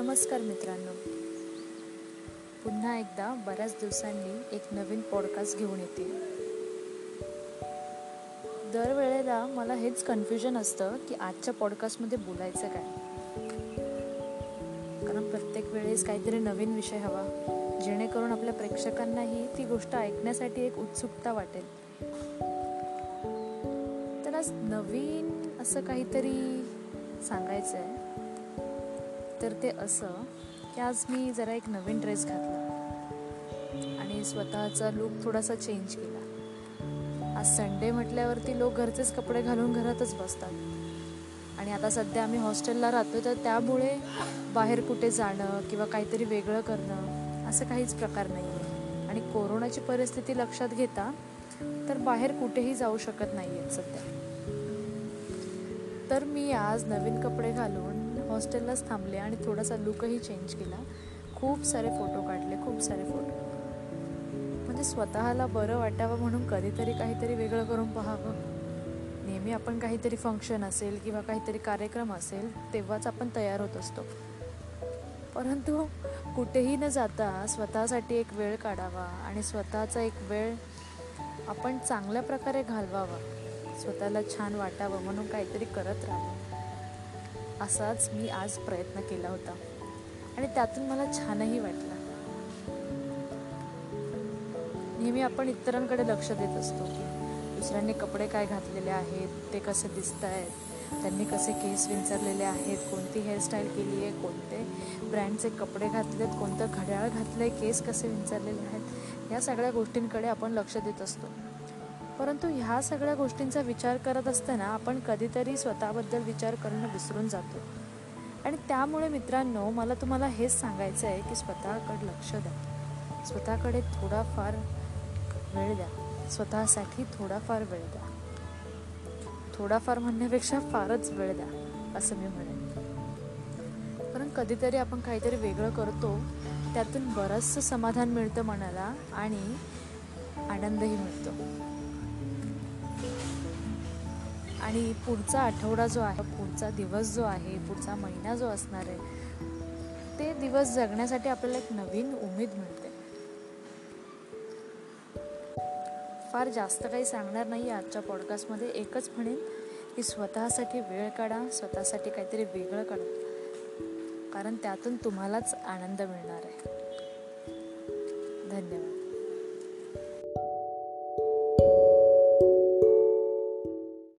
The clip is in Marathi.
नमस्कार मित्रांनो. पुन्हा एकदा बऱ्याच दिवसांनी एक नवीन पॉडकास्ट घेऊन येते. दरवेळेला मला हेच कन्फ्युजन असतं की आजच्या पॉडकास्टमध्ये बोलायचं काय? कारण प्रत्येक वेळेस काहीतरी नवीन विषय हवा जेणेकरून आपल्या प्रेक्षकांनाही ती गोष्ट ऐकण्यासाठी एक उत्सुकता वाटेल. तर आज नवीन असं काहीतरी सांगायचं आहे तर ते असं की आज मी जरा एक नवीन ड्रेस घातला. आणि स्वतःचा लुक थोडासा चेंज केला. आज संडे म्हटल्यावरती लोक घरचेच कपडे घालून घरातच बसतात. आणि आता सध्या आम्ही हॉस्टेलला राहतो तर त्यामुळे बाहेर कुठे जाणं किंवा काहीतरी वेगळं करणं असं काहीच प्रकार नाही आहे आणि कोरोनाची परिस्थिती लक्षात घेता तर बाहेर कुठेही जाऊ शकत नाही आहेत सध्या. तर मी आज नवीन कपडे घालून हॉस्टेललाच थांबले आणि थोडासा लुकही चेंज केला. खूप सारे फोटो काढले खूप सारे फोटो म्हणजे स्वतःला बरं वाटावं म्हणून कधीतरी काहीतरी वेगळं करून पाहावं. नेहमी आपण काहीतरी फंक्शन असेल किंवा काहीतरी कार्यक्रम असेल तेव्हाच आपण तयार होत असतो. परंतु कुठेही न जाता स्वतःसाठी एक वेळ काढावा आणि स्वतःचा एक वेळ आपण चांगल्या प्रकारे घालवावा. स्वतःला छान वाटावं म्हणून काहीतरी करत राहावं. असाच मी आज प्रयत्न केला होता. आणि त्यातून मला छानही वाटलं. नेहमी आपण इतरांकडे लक्ष देत असतो की दुसऱ्यांनी कपडे काय घातलेले आहेत ते कसे दिसत आहेत त्यांनी कसे केस विंचरलेले आहेत कोणती हेअरस्टाईल केली आहे कोणते ब्रँडचे कपडे घातलेत कोणतं घड्याळ घातलं आहे केस कसे विंचरलेले आहेत या सगळ्या गोष्टींकडे आपण लक्ष देत असतो. परंतु ह्या सगळ्या गोष्टींचा विचार करत असताना आपण कधीतरी स्वतःबद्दल विचार करणं विसरून जातो. आणि त्यामुळे मित्रांनो मला तुम्हाला हेच सांगायचं आहे की स्वतःकडे लक्ष द्या. स्वतःकडे थोडाफार वेळ द्या. स्वतःसाठी थोडाफार वेळ द्या. थोडाफार म्हणण्यापेक्षा फारच वेळ द्या असं मी म्हणेन. कारण कधीतरी आपण काहीतरी वेगळं करतो त्यातून बरंचसं समाधान मिळतं मनाला आणि आनंदही मिळतो. आणि पुढचा आठवडा जो आहे पुढचा दिवस जो आहे पुढचा महिना जो असणार आहे ते दिवस जगण्यासाठी आपल्याला एक नवीन उमेद मिळते. फार जास्त काही सांगणार नाही आजच्या पॉडकास्टमध्ये एकच म्हणेन की स्वतःसाठी वेळ काढा स्वतःसाठी काहीतरी वेगळं काढा कारण त्यातून तुम्हालाच आनंद मिळणार आहे. धन्यवाद.